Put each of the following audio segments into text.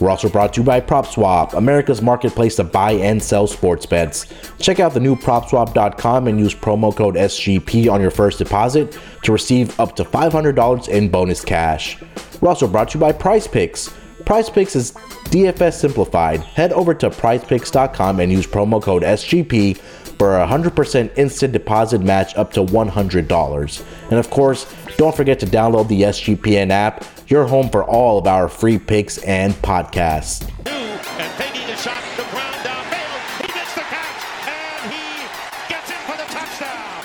We're also brought to you by PropSwap, America's marketplace to buy and sell sports bets. Check out the new PropSwap.com and use promo code SGP on your first deposit to receive up to $500 in bonus cash. We're also brought to you by Prize Picks. Prize Picks is DFS simplified. Head over to prizepicks.com and use promo code SGP for a 100% instant deposit match up to $100. And of course, don't forget to download the SGPN app, your home for all of our free picks and podcasts. And taking a shot, the ground down, Bale, he gets the catch, and he gets it for the touchdown.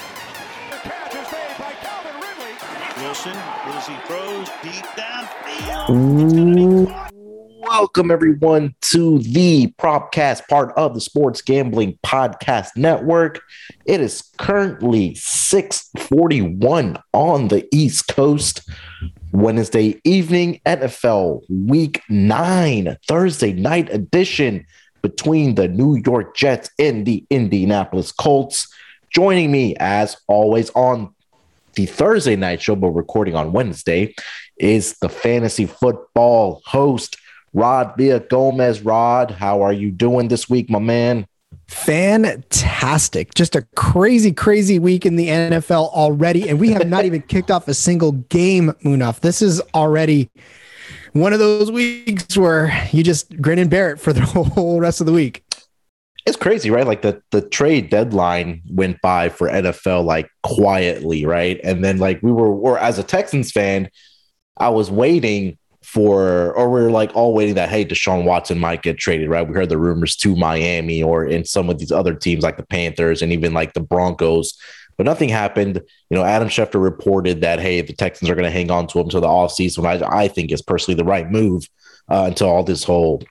The catch is made by Calvin Ridley. Wilson, as he throws deep downfield. Welcome everyone to the Propcast, part of the Sports Gambling Podcast Network. It is currently 6:41 on the East Coast. Wednesday evening NFL Week 9 Thursday night edition between the New York Jets and the Indianapolis Colts. Joining me as always on the Thursday night show, but recording on Wednesday, is the fantasy football host, Rod Villa Gomez. Rod, how are you doing this week, my man? Fantastic. Just a crazy, crazy week in the NFL already. And we have not even kicked off a single game, Munaf. This is already one of those weeks where you just grin and bear it for the whole rest of the week. It's crazy, right? Like the the trade deadline went by for NFL like quietly, right? And then like we were or as a Texans fan, I was waiting for or we are like all waiting that hey, Deshaun Watson might get traded, right? We heard the rumors to Miami or in some of these other teams like the Panthers and even like the Broncos. But nothing happened. You know, Adam Schefter reported that hey, the Texans are going to hang on to him until the offseason, which I, I think is personally the right move uh, until all this whole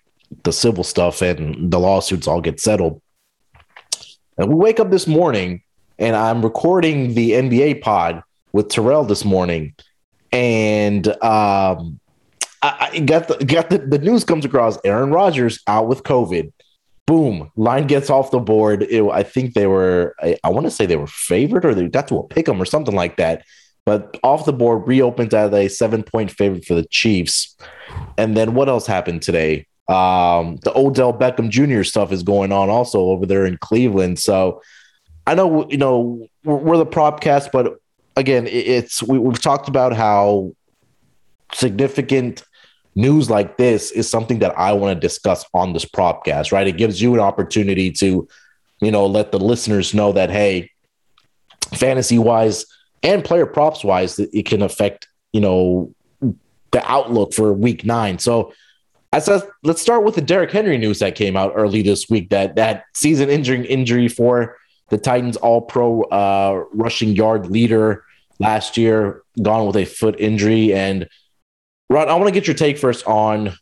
the civil stuff and the lawsuits all get settled. And we wake up this morning and I'm recording the NBA pod with Terrell this morning. And um, I, I got the got the, the news comes across Aaron Rodgers out with COVID. Boom, line gets off the board. It, I think they were, I, I want to say they were favored or they got to a pick 'em or something like that. But off the board, reopens as a seven point favorite for the Chiefs. And then what else happened today? Um, the Odell Beckham Jr. stuff is going on also over there in Cleveland. So I know, you know, we're, we're the propcast, but again, it, it's we, we've talked about how significant news like this is something that I want to discuss on this propcast, right? It gives you an opportunity to, you know, let the listeners know that, hey, fantasy wise and player props wise, it can affect, you know, the outlook for week nine. So, I said, let's start with the Derrick Henry news that came out early this week that that season injuring injury for the Titans all pro uh, rushing yard leader last year, gone with a foot injury. And Rod, I want to get your take first on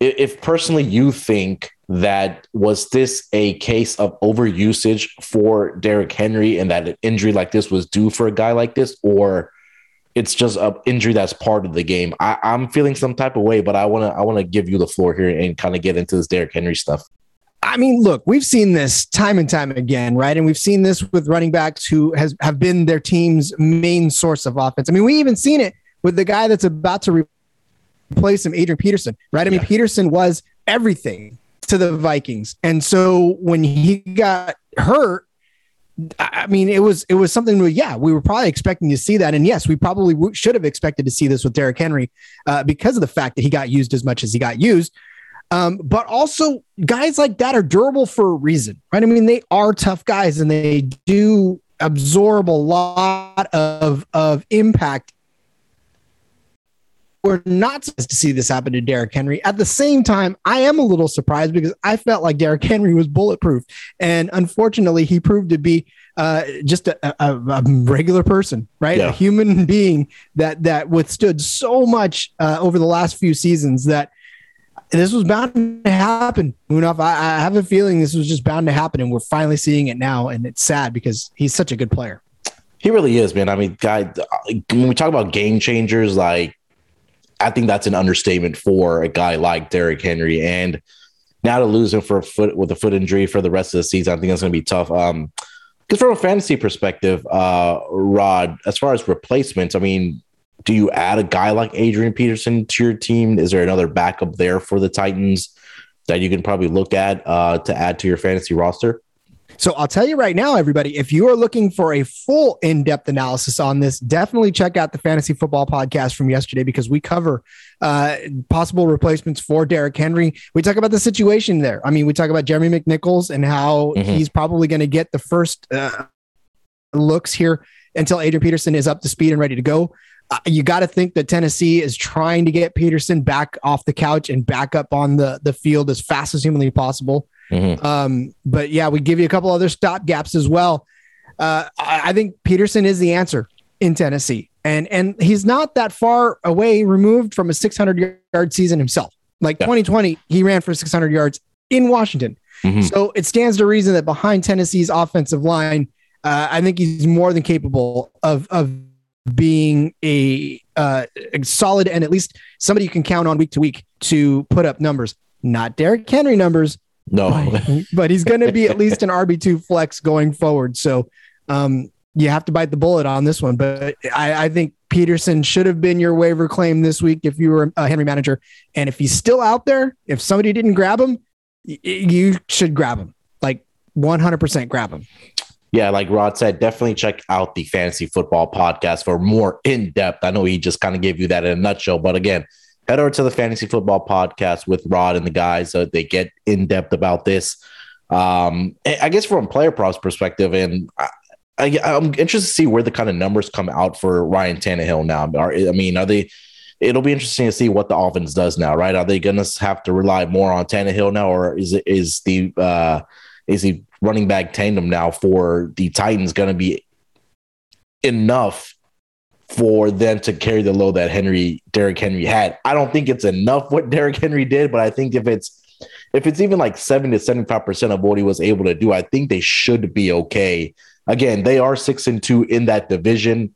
if, personally you think that was this a case of overusage for Derrick Henry and that an injury like this was due for a guy like this, or it's just an injury that's part of the game. I, am feeling some type of way, but I want to I want to give you the floor here and kind of get into this Derrick Henry stuff. I mean, look, we've seen this time and time again, right? And we've seen this with running backs who has have been their team's main source of offense. I mean, we even seen it with the guy that's about to replace him, Adrian Peterson, right? I mean, yeah. Peterson was everything to the Vikings. And so when he got hurt, I mean, it was it was something. Where, yeah, we were probably expecting to see that, and yes, we probably w- should have expected to see this with Derrick Henry uh, because of the fact that he got used as much as he got used. Um, but also, guys like that are durable for a reason, right? I mean, they are tough guys, and they do absorb a lot of of impact we're not supposed to see this happen to Derrick Henry. At the same time, I am a little surprised because I felt like Derrick Henry was bulletproof, and unfortunately, he proved to be uh, just a, a, a, regular person, right? Yeah. A human being that that withstood so much uh, over the last few seasons that this was bound to happen. Munaf, I, I have a feeling this was just bound to happen, and we're finally seeing it now. And it's sad because he's such a good player. He really is, man. I mean, guy, when we talk about game changers, like I think that's an understatement for a guy like Derrick Henry. And now to lose him for a foot with a foot injury for the rest of the season, I think that's going to be tough. Um, because from a fantasy perspective, uh, Rod, as far as replacements, I mean, do you add a guy like Adrian Peterson to your team? Is there another backup there for the Titans that you can probably look at uh, to add to your fantasy roster? So I'll tell you right now, everybody, if you are looking for a full in depth analysis on this, definitely check out the Fantasy Football podcast from yesterday because we cover uh, possible replacements for Derrick Henry. We talk about the situation there. I mean, we talk about Jeremy McNichols and how mm-hmm. he's probably going to get the first uh, looks here until Adrian Peterson is up to speed and ready to go. Uh, you got to think that Tennessee is trying to get Peterson back off the couch and back up on the, the field as fast as humanly possible. Mm-hmm. Um, but yeah, we give you a couple other stop gaps as well. Uh, I, I think Peterson is the answer in Tennessee, and and he's not that far away removed from a 600 yard season himself. Like yeah. 2020, he ran for 600 yards in Washington. Mm-hmm. So it stands to reason that behind Tennessee's offensive line, uh, I think he's more than capable of of being a, uh, a solid and at least somebody you can count on week to week to put up numbers. Not Derrick Henry numbers, no, but he's going to be at least an RB2 flex going forward. So um, you have to bite the bullet on this one. But I, I, think Peterson should have been your waiver claim this week if you were a Henry manager. And if he's still out there, if somebody didn't grab him, you should grab him. Like 100% grab him. Yeah, like Rod said, definitely check out the fantasy football podcast for more in depth. I know he just kind of gave you that in a nutshell, but again, head over to the Fantasy Football Podcast with Rod and the guys. Uh, they get in depth about this. Um, I guess from player props perspective, and I, am interested to see where the kind of numbers come out for Ryan Tannehill now. Are, I mean, are they? It'll be interesting to see what the offense does now, right? Are they going to have to rely more on Tannehill now, or is it is the uh, is the running back tandem now for the Titans going to be enough for them to carry the load that Henry, Derrick Henry had. I don't think it's enough what Derrick Henry did, but I think if it's if it's even like 70 to 75% of what he was able to do, I think they should be okay. Again, they are six and two in that division.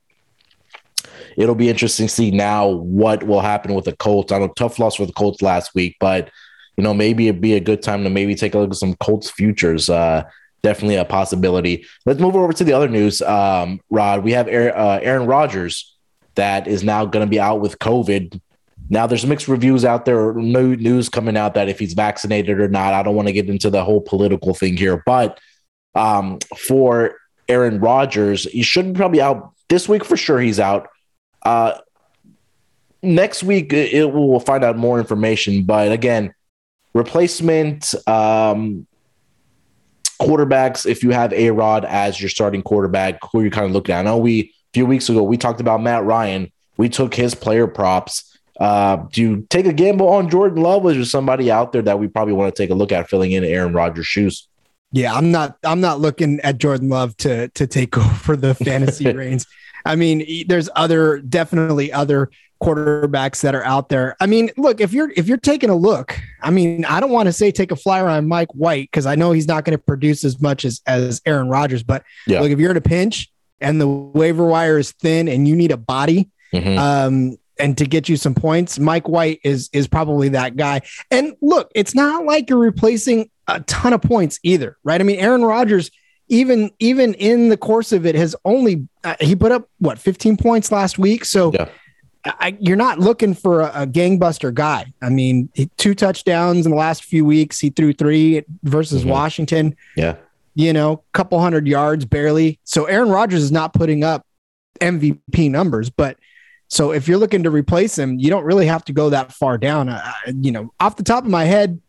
It'll be interesting to see now what will happen with the Colts. I know tough loss for the Colts last week, but you know, maybe it'd be a good time to maybe take a look at some Colts futures. Uh, definitely a possibility. Let's move over to the other news. Um, Rod, we have Aaron, uh, Aaron Rodgers that is now going to be out with COVID. Now there's mixed reviews out there, no news coming out that if he's vaccinated or not. I don't want to get into the whole political thing here, but um, for Aaron Rodgers, he should probably out this week for sure. He's out. Uh, next week, it, we'll find out more information. But again, replacement um, quarterbacks, if you have A Rod as your starting quarterback, who you're kind of looking at. I know we a few weeks ago we talked about Matt Ryan. We took his player props. Uh, do you take a gamble on Jordan Love? Is there somebody out there that we probably want to take a look at filling in Aaron Rodgers' shoes? Yeah, I'm not. I'm not looking at Jordan Love to to take over the fantasy reins. I mean, there's other definitely other quarterbacks that are out there. I mean, look, if you're if you're taking a look, I mean, I don't want to say take a flyer on Mike White because I know he's not going to produce as much as as Aaron Rodgers, but yeah. look, if you're in a pinch and the waiver wire is thin and you need a body, mm-hmm. um, and to get you some points, Mike White is is probably that guy. And look, it's not like you're replacing a ton of points either, right? I mean, Aaron Rodgers even even in the course of it has only uh, he put up what 15 points last week so yeah. I, you're not looking for a, a, gangbuster guy. I mean, he, two touchdowns in the last few weeks. He threw three versus mm-hmm. Washington. Yeah. You know, couple hundred yards barely. So Aaron Rodgers is not putting up MVP numbers, but so if you're looking to replace him, you don't really have to go that far down. Uh, you know, off the top of my head,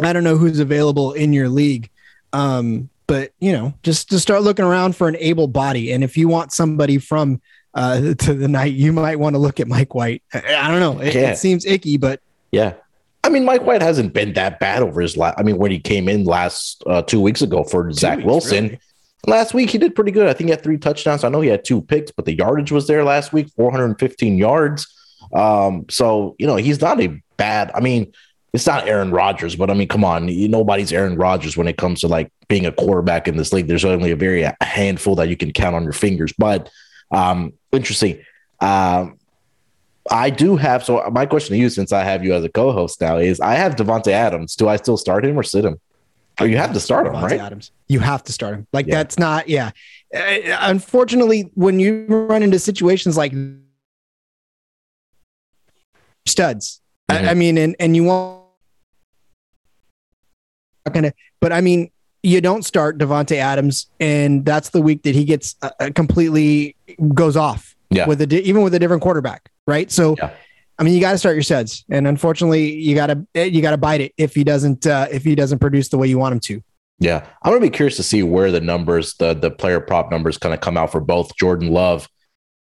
I don't know who's available in your league. Um, but you know, just to start looking around for an able body. And if you want somebody from uh, to the night, you might want to look at Mike White. I, don't know. It, yeah. it, seems icky, but yeah. I mean, Mike White hasn't been that bad over his last. I mean, when he came in last uh, two weeks ago for two Zach weeks, Wilson, really? last week he did pretty good. I think he had three touchdowns. I know he had two picks, but the yardage was there last week 415 yards. Um, so, you know, he's not a bad. I mean, it's not Aaron Rodgers, but I mean, come on, nobody's Aaron Rodgers when it comes to like being a quarterback in this league. There's only a very a handful that you can count on your fingers. But um, interesting. Um, I do have. So my question to you, since I have you as a co-host now, is I have Davante Adams. Do I still start him or sit him? Oh, you have to start him, Davante right? Adams. You have to start him. Like Yeah. that's not. Yeah. Uh, unfortunately, when you run into situations like studs, Mhm. I, I mean, and and you want not gonna, but I mean, you don't start Davante Adams, and that's the week that he gets uh, uh, completely goes off. Yeah. With a di- even with a different quarterback, right? So. Yeah. I mean, you got to start your studs, and unfortunately, you got to you got to bite it if he doesn't uh, if he doesn't produce the way you want him to. Yeah, I'm gonna be curious to see where the numbers, the the player prop numbers, kind of come out for both Jordan Love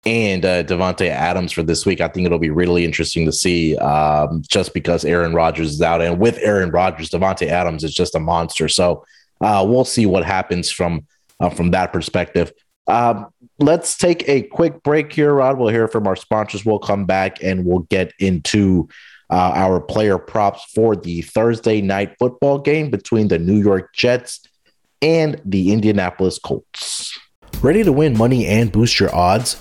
and uh, Davante Adams for this week. I think it'll be really interesting to see, um, just because Aaron Rodgers is out, and with Aaron Rodgers, Davante Adams is just a monster. So uh, we'll see what happens from uh, from that perspective. Um, let's take a quick break here, Rod. We'll hear from our sponsors. We'll come back and we'll get into uh, our player props for the Thursday night football game between the New York Jets and the Indianapolis Colts. Ready to win money and boost your odds?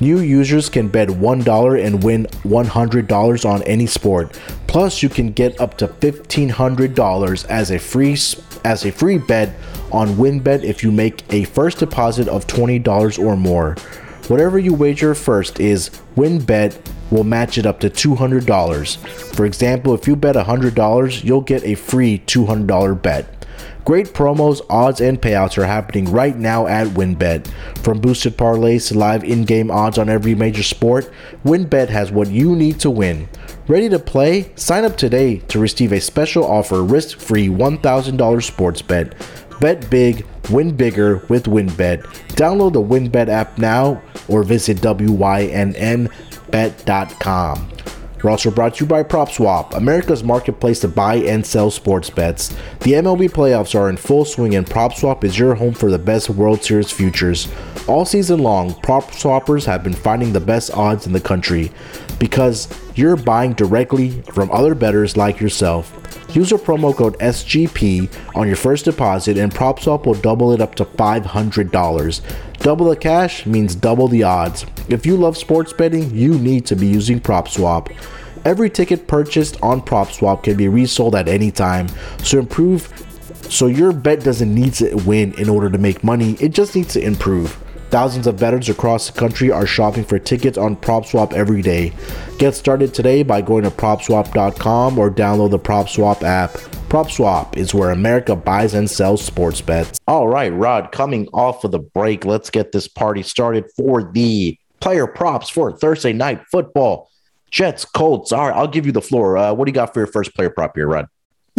New users can bet $1 and win $100 on any sport. Plus, you can get up to $1500 as a free as a free bet on WynnBET if you make a first deposit of $20 or more. Whatever you wager first is WynnBET will match it up to $200. For example, if you bet $100, you'll get a free $200 bet. Great promos, odds, and payouts are happening right now at WynnBET. From boosted parlays to live in game odds on every major sport, WynnBET has what you need to win. Ready to play? Sign up today to receive a special offer risk free $1,000 sports bet. Bet big, win bigger with WynnBET. Download the WynnBET app now or visit WYNNBet.com. We're also brought to you by PropSwap, America's marketplace to buy and sell sports bets. The MLB playoffs are in full swing, and PropSwap is your home for the best World Series futures. All season long, prop swappers have been finding the best odds in the country because you're buying directly from other bettors like yourself. Use our promo code SGP on your first deposit, and PropSwap will double it up to $500. Double the cash means double the odds. If you love sports betting, you need to be using PropSwap. Every ticket purchased on PropSwap can be resold at any time, so improve so your bet doesn't need to win in order to make money, it just needs to improve. Thousands of veterans across the country are shopping for tickets on PropSwap every day. Get started today by going to PropSwap.com or download the PropSwap app. PropSwap is where America buys and sells sports bets. All right, Rod, coming off of the break, let's get this party started for the player props for Thursday night football. Jets, Colts. All right, I'll give you the floor. Uh, what do you got for your first player prop here, Rod?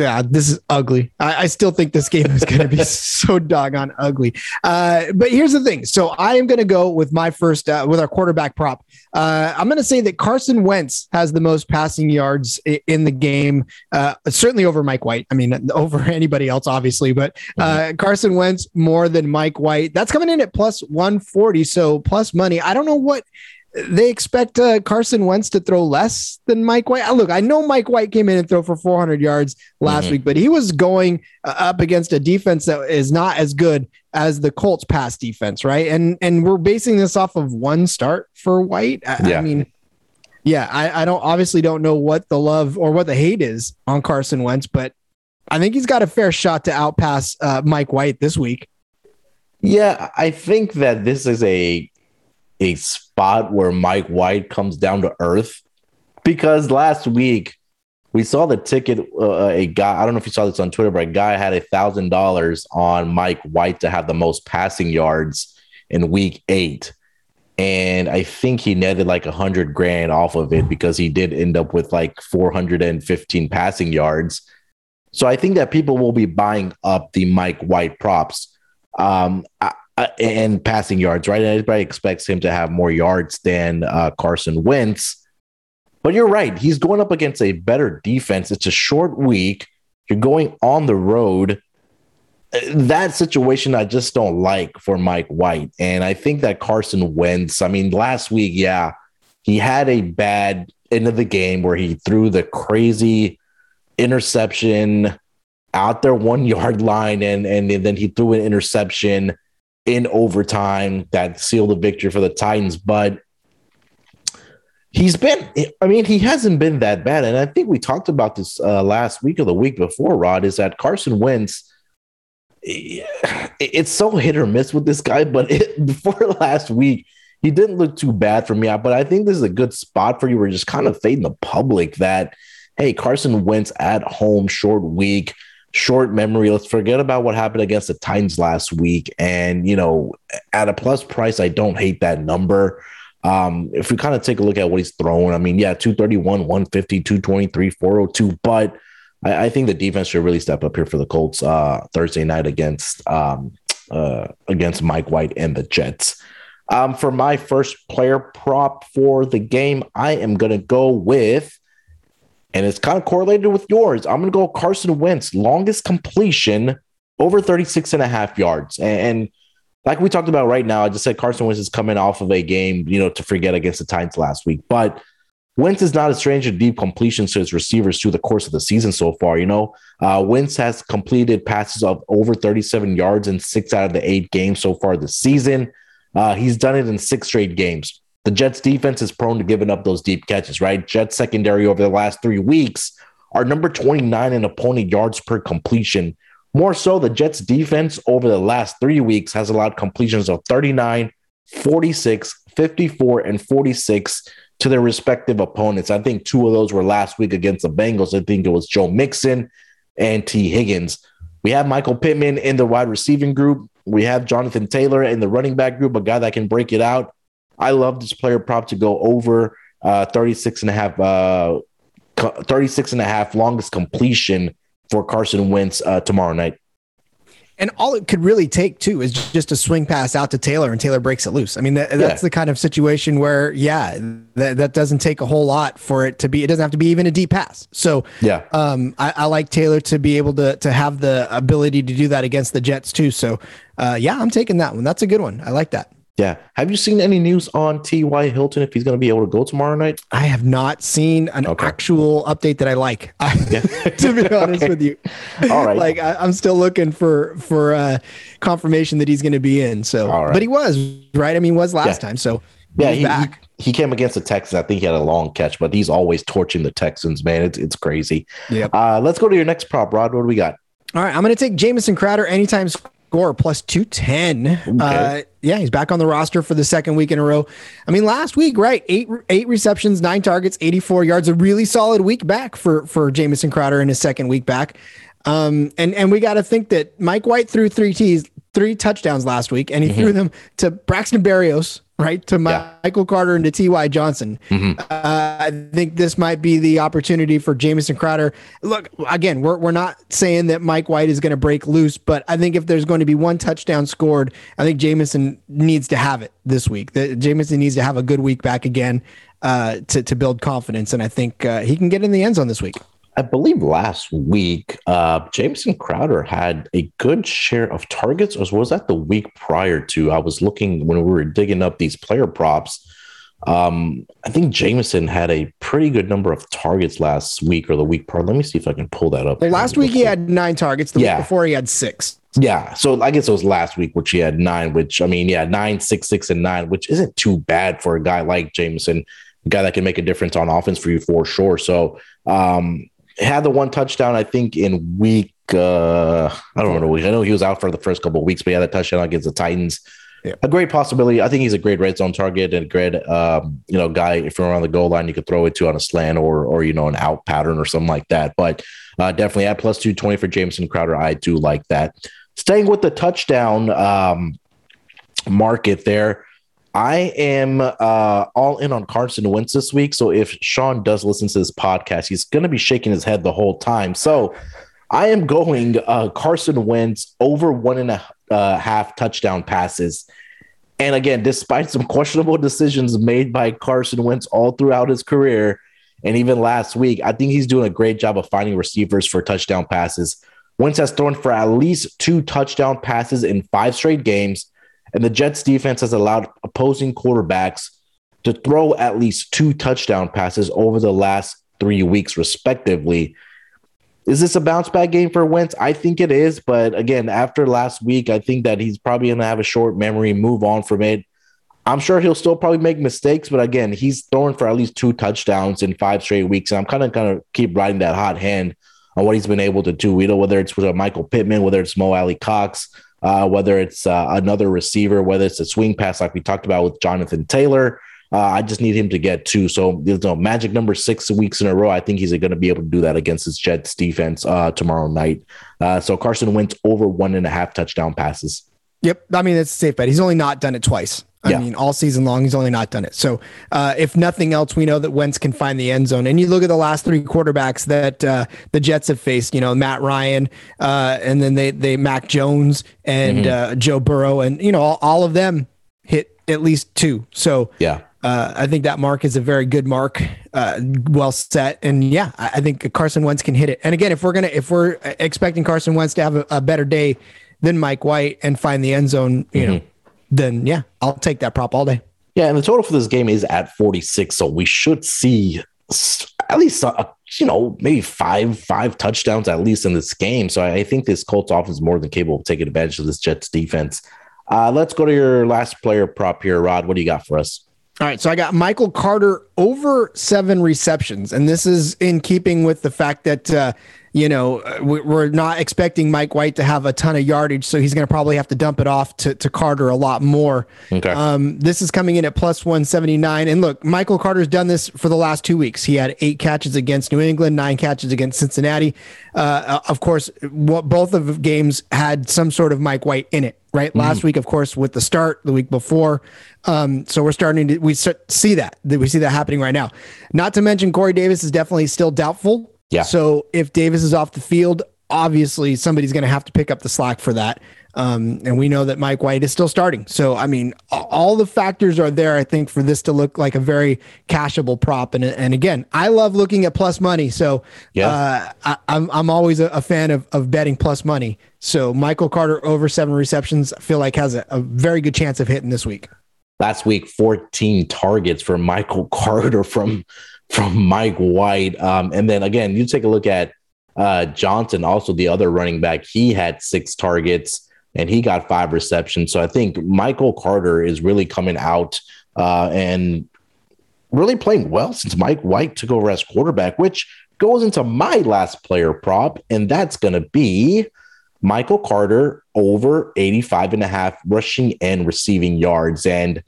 Yeah, this is ugly. I, I still think this game is going to be so doggone ugly. Uh, but here's the thing. So I am going to go with my first uh, with our quarterback prop. Uh, I'm going to say that Carson Wentz has the most passing yards in the game, uh, certainly over Mike White. I mean, over anybody else, obviously, but uh, Carson Wentz more than Mike White. That's coming in at plus 140, so plus money. I don't know what they expect uh, Carson Wentz to throw less than Mike White. Uh, Look, I know Mike White came in and threw for 400 yards last Mhm. week, but he was going uh, up against a defense that is not as good as the Colts pass defense, right? And and we're basing this off of one start for White. I, Yeah. I mean, yeah, I, I don't obviously don't know what the love or what the hate is on Carson Wentz, but I think he's got a fair shot to outpass uh, Mike White this week. Yeah, I think that this is a a spot where Mike White comes down to earth because last week we saw the ticket. Uh, a guy, I don't know if you saw this on Twitter, but a guy had a thousand dollars on Mike White to have the most passing yards in week eight. And I think he netted like a hundred grand off of it because he did end up with like 415 passing yards. So I think that people will be buying up the Mike White props um, I, and passing yards, right? And everybody expects him to have more yards than uh, Carson Wentz. But you're right. He's going up against a better defense. It's a short week. You're going on the road. That situation I just don't like for Mike White. And I think that Carson Wentz, I mean, last week, yeah, he had a bad end of the game where he threw the crazy interception out their one yard line and and then he threw an interception in overtime that sealed the victory for the Titans but he's been I mean he hasn't been that bad. And I think we talked about this uh, last week or the week before Rod is that Carson Wentz it's so hit or miss with this guy but it, before last week he didn't look too bad for me. But I think this is a good spot for you we're just kind of fading the public that hey, Carson Wentz at home, short week, short memory. Let's forget about what happened against the Titans last week. And, you know, at a plus price, I don't hate that number. Um, if we kind of take a look at what he's throwing, I mean, yeah, 231, 150, 223, 402, but I, I think the defense should really step up here for the Colts uh, Thursday night against um, uh, against Mike White and the Jets. Um, for my first player prop for the game, I am going to go with and it's kind of correlated with yours. I'm going to go Carson Wentz, longest completion over 36 and a half yards. And, like we talked about right now, I just said Carson Wentz is coming off of a game, you know, to forget against the Titans last week. But Wentz is not a stranger to deep completions to his receivers through the course of the season so far. You know, uh, Wentz has completed passes of over 37 yards in six out of the eight games so far this season. Uh, he's done it in six straight games. The Jets defense is prone to giving up those deep catches, right? Jets secondary over the last three weeks are number 29 in opponent yards per completion. More so, the Jets defense over the last three weeks has allowed completions of 39, 46, 54, and 46 to their respective opponents. I think two of those were last week against the Bengals. I think it was Joe Mixon and Tee Higgins. We have Michael Pittman in the wide receiving group. We have Jonathan Taylor in the running back group, a guy that can break it out. I love this player prop to go over uh, 36 and a half, uh, 36 and a half longest completion for Carson Wentz uh, tomorrow night. And all it could really take too is just a swing pass out to Taylor and Taylor breaks it loose. I mean, that, that's yeah. the kind of situation where, yeah, that, that doesn't take a whole lot for it to be, it doesn't have to be even a deep pass. So, yeah, um, I, I like Taylor to be able to, to have the ability to do that against the Jets too. So, uh, yeah, I'm taking that one. That's a good one. I like that. Yeah. Have you seen any news on T.Y. Hilton if he's going to be able to go tomorrow night? I have not seen an okay. actual update that I like. Yeah. to be honest okay. with you. All right. Like I, am still looking for for uh, confirmation that he's going to be in. So, but he was right. I mean, was last yeah. time. So yeah, he, he, he, came against the Texans. I think he had a long catch, but he's always torching the Texans, man. It's it's crazy. Yeah. Uh, let's go to your next prop, Rod. What do we got? All right, I'm going to take Jamison Crowder anytime score plus 210. Okay. Uh, yeah, he's back on the roster for the second week in a row. I mean, last week, right? Eight eight receptions, nine targets, 84 yards. A really solid week back for for Jamison Crowder in his second week back. Um, and and we got to think that Mike White threw three T's, three touchdowns last week, and he mm-hmm. threw them to Braxton Berrios, right? To yeah. Michael Carter and to T.Y. Johnson. Mm-hmm. Uh, I think this might be the opportunity for Jamison Crowder. Look, again, we're, we're not saying that Mike White is going to break loose, but I think if there's going to be one touchdown scored, I think Jamison needs to have it this week. The, Jamison needs to have a good week back again uh, to, to build confidence. And I think uh, he can get in the end zone this week. I believe last week, uh, Jamison Crowder had a good share of targets, or was that the week prior to? I was looking when we were digging up these player props. Um, I think Jamison had a pretty good number of targets last week or the week prior. Let me see if I can pull that up. Well, last week he had nine targets. The yeah. week before he had six. Yeah. So I guess it was last week, which he had nine, which I mean, yeah, nine, six, six, and nine, which isn't too bad for a guy like Jamison, a guy that can make a difference on offense for you for sure. So, um, had the one touchdown, I think, in week. Uh, I don't know. Week. I know he was out for the first couple of weeks, but he had a touchdown against the Titans. Yeah. A great possibility. I think he's a great red zone target and a great, um, you know, guy. If you're around the goal line, you could throw it to on a slant or, or you know, an out pattern or something like that. But uh, definitely at plus two twenty for Jamison Crowder, I do like that. Staying with the touchdown um, market there, I am uh, all in on Carson Wentz this week. So if Sean does listen to this podcast, he's going to be shaking his head the whole time. So I am going uh, Carson Wentz over one and a uh, half touchdown passes. And again, despite some questionable decisions made by Carson Wentz all throughout his career, and even last week, I think he's doing a great job of finding receivers for touchdown passes. Wentz has thrown for at least two touchdown passes in five straight games, and the Jets defense has allowed opposing quarterbacks to throw at least two touchdown passes over the last three weeks, respectively. Is this a bounce back game for Wentz? I think it is, but again, after last week, I think that he's probably going to have a short memory, move on from it. I'm sure he'll still probably make mistakes, but again, he's throwing for at least two touchdowns in five straight weeks, and I'm kind of kind of keep riding that hot hand on what he's been able to do. You know, whether it's with Michael Pittman, whether it's Mo Alie-Cox, uh, whether it's uh, another receiver, whether it's a swing pass like we talked about with Jonathan Taylor. Uh, I just need him to get two. So, you know, magic number six weeks in a row. I think he's going to be able to do that against his Jets defense uh, tomorrow night. Uh, so Carson Wentz over one and a half touchdown passes. Yep. I mean, it's a safe bet. He's only not done it twice. I Yeah. mean, all season long, he's only not done it. So, uh, if nothing else, we know that Wentz can find the end zone. And you look at the last three quarterbacks that uh, the Jets have faced. You know, Matt Ryan, uh, and then they they Mac Jones and uh, Joe Burrow, and you know, all, all of them hit at least two. So, Yeah. uh, I think that mark is a very good mark, uh, well set, and yeah, I, I think Carson Wentz can hit it. And again, if we're gonna, if we're expecting Carson Wentz to have a, a better day than Mike White and find the end zone, you know, then yeah, I'll take that prop all day. Yeah, and the total for this game is at 46, so we should see at least uh, you know maybe five five touchdowns at least in this game. So I I think this Colts offense is more than capable of taking advantage of this Jets defense. Uh, let's go to your last player prop here, Rod. What do you got for us? All right, so I got Michael Carter over seven receptions, and this is in keeping with the fact that uh, you know uh, we- we're not expecting Mike White to have a ton of yardage, so he's going to probably have to dump it off to, to Carter a lot more. Okay. Um, this is coming in at plus one seventy nine, and look, Michael Carter's done this for the last two weeks. He had eight catches against New England, nine catches against Cincinnati. Uh, of course, what both of the games had some sort of Mike White in it. Right, last week, of course, with the start, the week before. Um, so we're starting to we see that that we see that happening right now. Not to mention Corey Davis is definitely still doubtful. Yeah. So if Davis is off the field, obviously somebody's going to have to pick up the slack for that. Um, and we know that Mike White is still starting. So I mean, all the factors are there. I think for this to look like a very cashable prop. And and again, I love looking at plus money. So Yeah. uh, I, I'm I'm always a, a fan of of betting plus money. So Michael Carter over seven receptions, I feel like has a, a very good chance of hitting this week. last week 14 targets for michael carter from from mike white um, and then again you take a look at uh, johnson also the other running back he had six targets and he got five receptions so i think michael carter is really coming out uh, and really playing well since mike white took over as quarterback which goes into my last player prop and that's going to be Michael Carter over 85 and a half rushing and receiving yards. And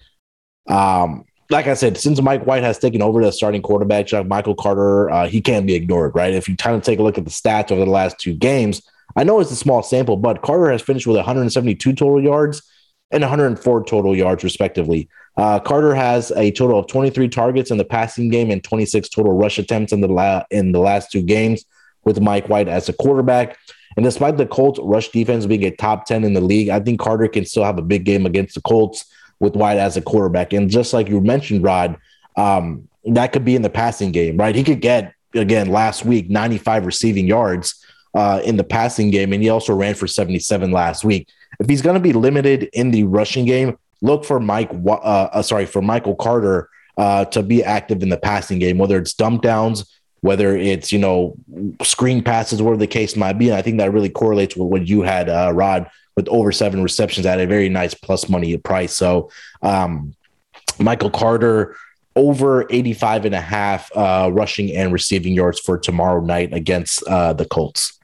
um, like I said, since Mike White has taken over the starting quarterback job, Michael Carter, uh, he can't be ignored, right? If you kind of take a look at the stats over the last two games, I know it's a small sample, but Carter has finished with 172 total yards and 104 total yards, respectively. Uh, Carter has a total of 23 targets in the passing game and 26 total rush attempts in the la- in the last two games with Mike White as a quarterback. And despite the Colts rush defense being a top 10 in the league, I think Carter can still have a big game against the Colts with White as a quarterback. And just like you mentioned, Rod, um, that could be in the passing game, right? He could get, again, last week, 95 receiving yards uh, in the passing game. And he also ran for 77 last week. If he's going to be limited in the rushing game, look for Mike, uh, uh, sorry, for Michael Carter uh, to be active in the passing game, whether it's dump downs, whether it's you know screen passes, whatever the case might be. And I think that really correlates with what you had, uh, Rod, with over seven receptions at a very nice plus money price. So um, Michael Carter over 85 and a half uh, rushing and receiving yards for tomorrow night against uh, the Colts.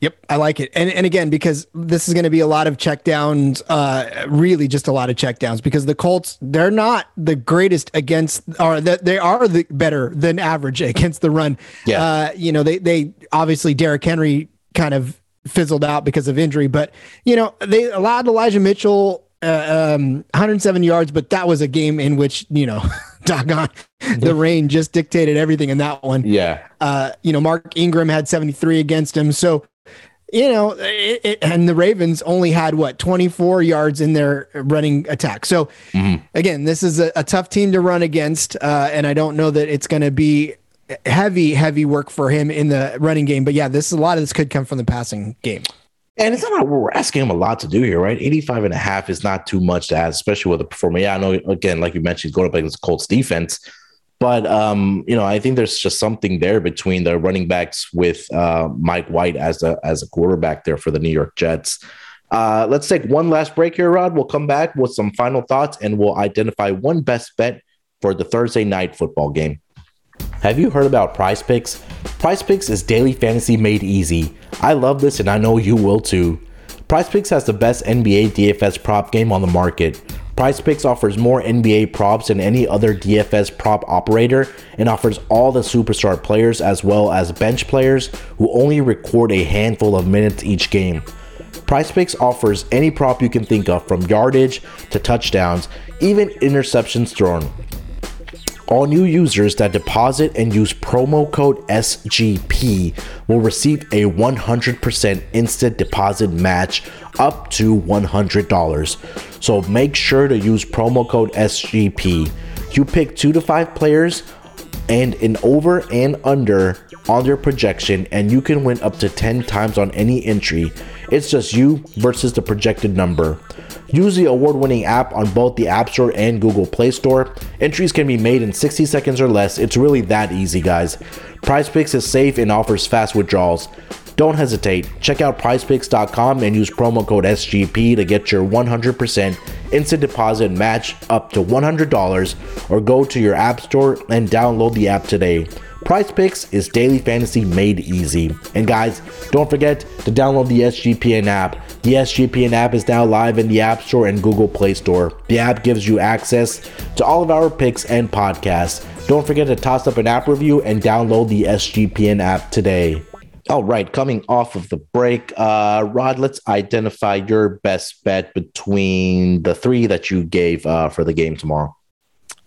Yep, I like it. And and again, because this is going to be a lot of checkdowns, uh, really just a lot of checkdowns because the Colts, they're not the greatest against or that they are the better than average against the run. Yeah. Uh, you know, they they obviously Derrick Henry kind of fizzled out because of injury, but you know, they allowed Elijah Mitchell uh, um, 107 yards, but that was a game in which, you know, doggone the rain just dictated everything in that one Yeah. uh, you know, Mark Ingram had 73 against him. So you know, it, it, and the Ravens only had what 24 yards in their running attack. So mm-hmm. again, this is a, a, tough team to run against, uh, and I don't know that it's going to be heavy, heavy work for him in the running game. But yeah, this is a lot of this could come from the passing game. And it's not we're asking him a lot to do here, right? 85 and a half is not too much to ask, especially with a performer. Yeah, I know, again, like you mentioned, going up against Colts defense. But um, you know, I think there's just something there between the running backs with uh, Mike White as a as a quarterback there for the New York Jets. Uh, let's take one last break here, Rod. We'll come back with some final thoughts and we'll identify one best bet for the Thursday night football game. Have you heard about Prize Picks? Prize Picks is daily fantasy made easy. I love this and I know you will too. Prize Picks has the best NBA DFS prop game on the market. Prize Picks offers more NBA props than any other DFS prop operator and offers all the superstar players as well as bench players who only record a handful of minutes each game. Prize Picks offers any prop you can think of from yardage to touchdowns, even interceptions thrown. All new users that deposit and use promo code SGP will receive a 100% instant deposit match up to $100. So make sure to use promo code SGP. You pick two to five players and an over and under on your projection, and you can win up to 10 times on any entry. It's just you versus the projected number. Use the award winning app on both the App Store and Google Play Store. Entries can be made in 60 seconds or less. It's really that easy, guys. PrizePicks is safe and offers fast withdrawals. Don't hesitate. Check out prizepicks.com and use promo code SGP to get your 100% instant deposit match up to $100 or go to your app store and download the app today. Prize Picks is daily fantasy made easy. And guys, don't forget to download the SGPN app. The SGPN app is now live in the App Store and Google Play Store. The app gives you access to all of our picks and podcasts. Don't forget to toss up an app review and download the SGPN app today. All right, coming off of the break, uh, Rod, let's identify your best bet between the three that you gave uh, for the game tomorrow.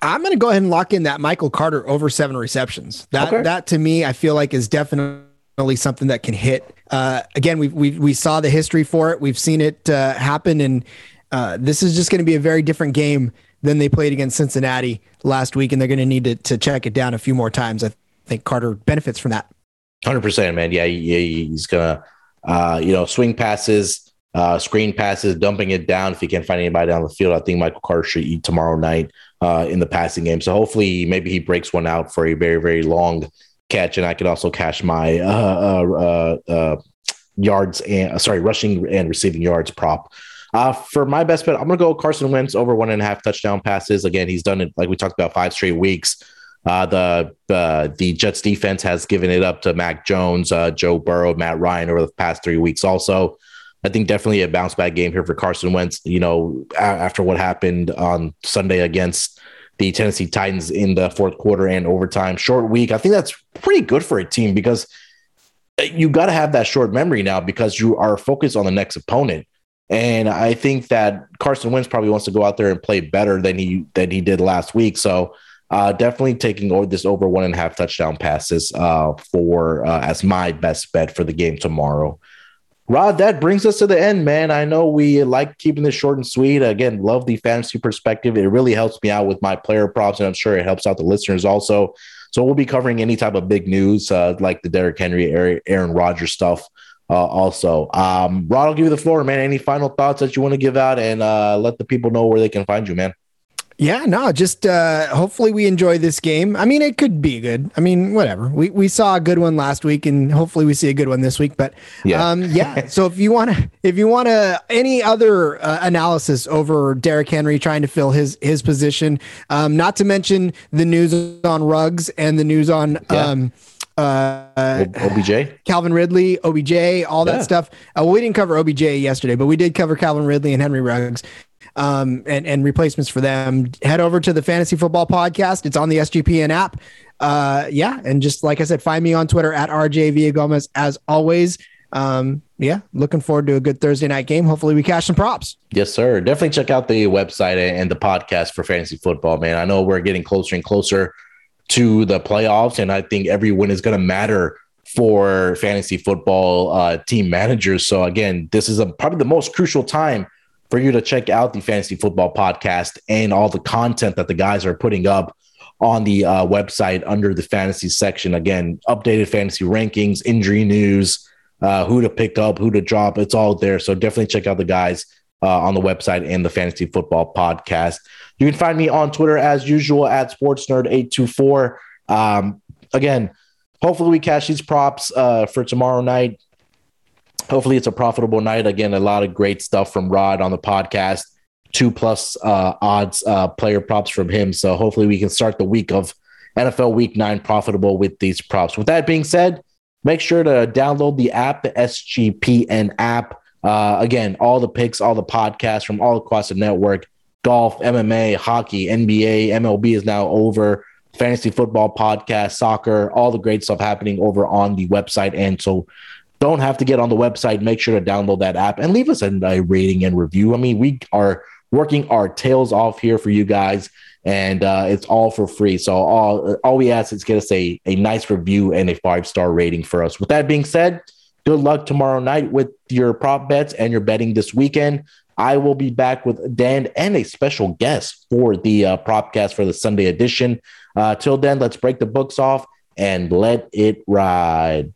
I'm going to go ahead and lock in that Michael Carter over seven receptions. That okay. that to me, I feel like is definitely something that can hit. Uh, again, we we we saw the history for it. We've seen it uh, happen, and uh, this is just going to be a very different game than they played against Cincinnati last week, and they're going to need to to check it down a few more times. I think Carter benefits from that. Hundred percent, man. Yeah, he, he's gonna, uh, you know, swing passes, uh, screen passes, dumping it down. If he can't find anybody down the field, I think Michael Carter should eat tomorrow night uh, in the passing game. So hopefully, maybe he breaks one out for a very, very long catch, and I can also cash my uh, uh, uh, yards and sorry, rushing and receiving yards prop. For my best bet, I'm gonna go Carson Wentz over one and a half touchdown passes. Again, he's done it like we talked about five straight weeks. Uh, the uh, the Jets defense has given it up to Mac Jones, uh, Joe Burrow, Matt Ryan over the past three weeks. Also, I think definitely a bounce back game here for Carson Wentz. You know, a- after what happened on Sunday against the Tennessee Titans in the fourth quarter and overtime, short week. I think that's pretty good for a team because you got to have that short memory now because you are focused on the next opponent. And I think that Carson Wentz probably wants to go out there and play better than he than he did last week. So uh, definitely taking over this over one and a half touchdown passes uh, for uh, as my best bet for the game tomorrow. Rod, that brings us to the end, man. I know we like keeping this short and sweet. Again, love the fantasy perspective. It really helps me out with my player props, and I'm sure it helps out the listeners also. So we'll be covering any type of big news uh, like the Derrick Henry, Aaron Rodgers stuff. Uh, also, um, Rod, I'll give you the floor, man. Any final thoughts that you want to give out, and uh, let the people know where they can find you, man. Yeah, no, just uh, hopefully we enjoy this game. I mean, it could be good. I mean, whatever. We we saw a good one last week, and hopefully we see a good one this week. But yeah, um, yeah. so if you want to, if you want to, any other uh, analysis over Derrick Henry trying to fill his his position, um, not to mention the news on Ruggs and the news on. Yeah. Um, uh, OBJ, Calvin Ridley, OBJ, all that yeah. stuff. Uh, well, we didn't cover OBJ yesterday, but we did cover Calvin Ridley and Henry Ruggs um, and, and replacements for them, head over to the Fantasy Football Podcast. It's on the SGPN app. Uh, yeah. And just like I said, find me on Twitter at RJ Villagomez as always. Um, yeah, looking forward to a good Thursday night game. Hopefully, we cash some props. Yes, sir. Definitely check out the website and the podcast for fantasy football, man. I know we're getting closer and closer to the playoffs, and I think every win is going to matter for fantasy football uh, team managers. So again, this is a, probably the most crucial time for you to check out the fantasy football podcast and all the content that the guys are putting up on the uh, website under the fantasy section. Again, updated fantasy rankings, injury news, uh, who to pick up, who to drop. It's all there. So definitely check out the guys uh, on the website and the fantasy football podcast. You can find me on Twitter as usual at sportsnerd824. Um, again, hopefully we cash these props uh, for tomorrow night. Hopefully it's a profitable night. Again, a lot of great stuff from Rod on the podcast two plus uh, odds uh, player props from him. So hopefully we can start the week of NFL Week Nine profitable with these props. With that being said, make sure to download the app, the SGPN app. Uh, again, all the picks, all the podcasts from all across the network golf, MMA, hockey, NBA, MLB is now over. Fantasy football podcast, soccer, all the great stuff happening over on the website. And so don't have to get on the website. Make sure to download that app and leave us a, rating and review. I mean, we are working our tails off here for you guys, and uh, it's all for free. So all all we ask is get us a, a nice review and a five star rating for us. With that being said, good luck tomorrow night with your prop bets and your betting this weekend. I will be back with Dan and a special guest for the uh, propcast for the Sunday edition. Uh, till then, let's break the books off and let it ride.